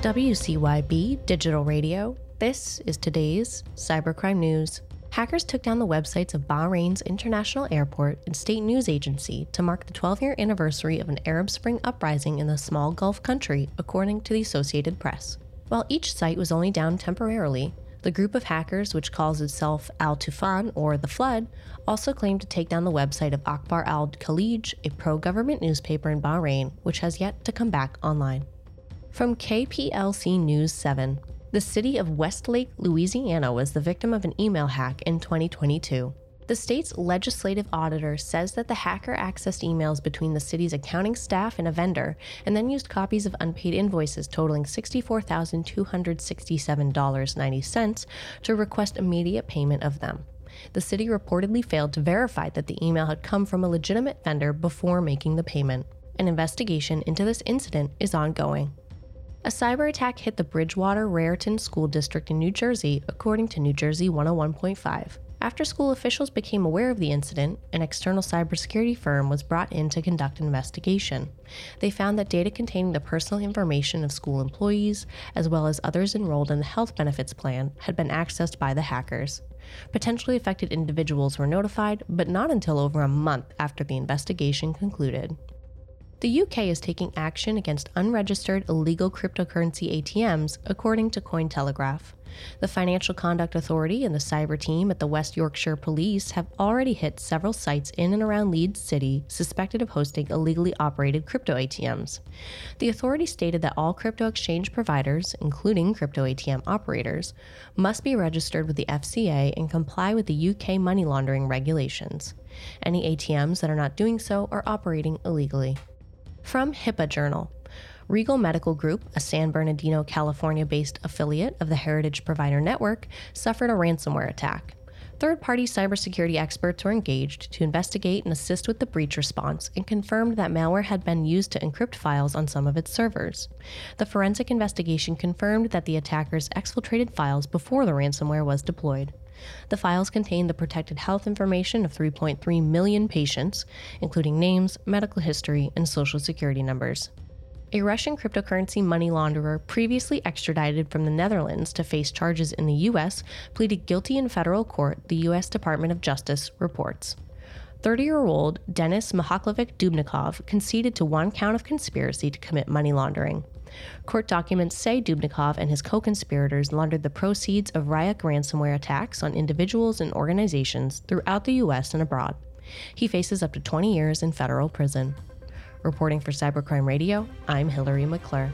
WCYB Digital Radio. This is today's cybercrime news. Hackers took down the websites of Bahrain's International Airport and state news agency to mark the 12 year anniversary of an Arab Spring uprising in the small Gulf country, according to the Associated Press. While each site was only down temporarily, the group of hackers, which calls itself Al Tufan or The Flood, also claimed to take down the website of Akhbar Al Khaleej, a pro government newspaper in Bahrain, which has yet to come back online. From KPLC News 7, the city of Westlake, Louisiana was the victim of an email hack in 2022. The state's legislative auditor says that the hacker accessed emails between the city's accounting staff and a vendor and then used copies of unpaid invoices totaling $64,267.90 to request immediate payment of them. The city reportedly failed to verify that the email had come from a legitimate vendor before making the payment. An investigation into this incident is ongoing. A cyber attack hit the Bridgewater Raritan School District in New Jersey, according to New Jersey 101.5. After school officials became aware of the incident, an external cybersecurity firm was brought in to conduct an investigation. They found that data containing the personal information of school employees, as well as others enrolled in the health benefits plan, had been accessed by the hackers. Potentially affected individuals were notified, but not until over a month after the investigation concluded. The UK is taking action against unregistered illegal cryptocurrency ATMs, according to Cointelegraph. The Financial Conduct Authority and the cyber team at the West Yorkshire Police have already hit several sites in and around Leeds City suspected of hosting illegally operated crypto ATMs. The authority stated that all crypto exchange providers, including crypto ATM operators, must be registered with the FCA and comply with the UK money laundering regulations. Any ATMs that are not doing so are operating illegally. From HIPAA Journal. Regal Medical Group, a San Bernardino, California based affiliate of the Heritage Provider Network, suffered a ransomware attack. Third party cybersecurity experts were engaged to investigate and assist with the breach response and confirmed that malware had been used to encrypt files on some of its servers. The forensic investigation confirmed that the attackers exfiltrated files before the ransomware was deployed. The files contain the protected health information of 3.3 million patients, including names, medical history, and social security numbers. A Russian cryptocurrency money launderer previously extradited from the Netherlands to face charges in the U.S. pleaded guilty in federal court, the U.S. Department of Justice reports. 30 year old Denis Mikhailovich Dubnikov conceded to one count of conspiracy to commit money laundering. Court documents say Dubnikov and his co conspirators laundered the proceeds of Ryuk ransomware attacks on individuals and organizations throughout the U.S. and abroad. He faces up to 20 years in federal prison. Reporting for Cybercrime Radio, I'm Hillary McClure.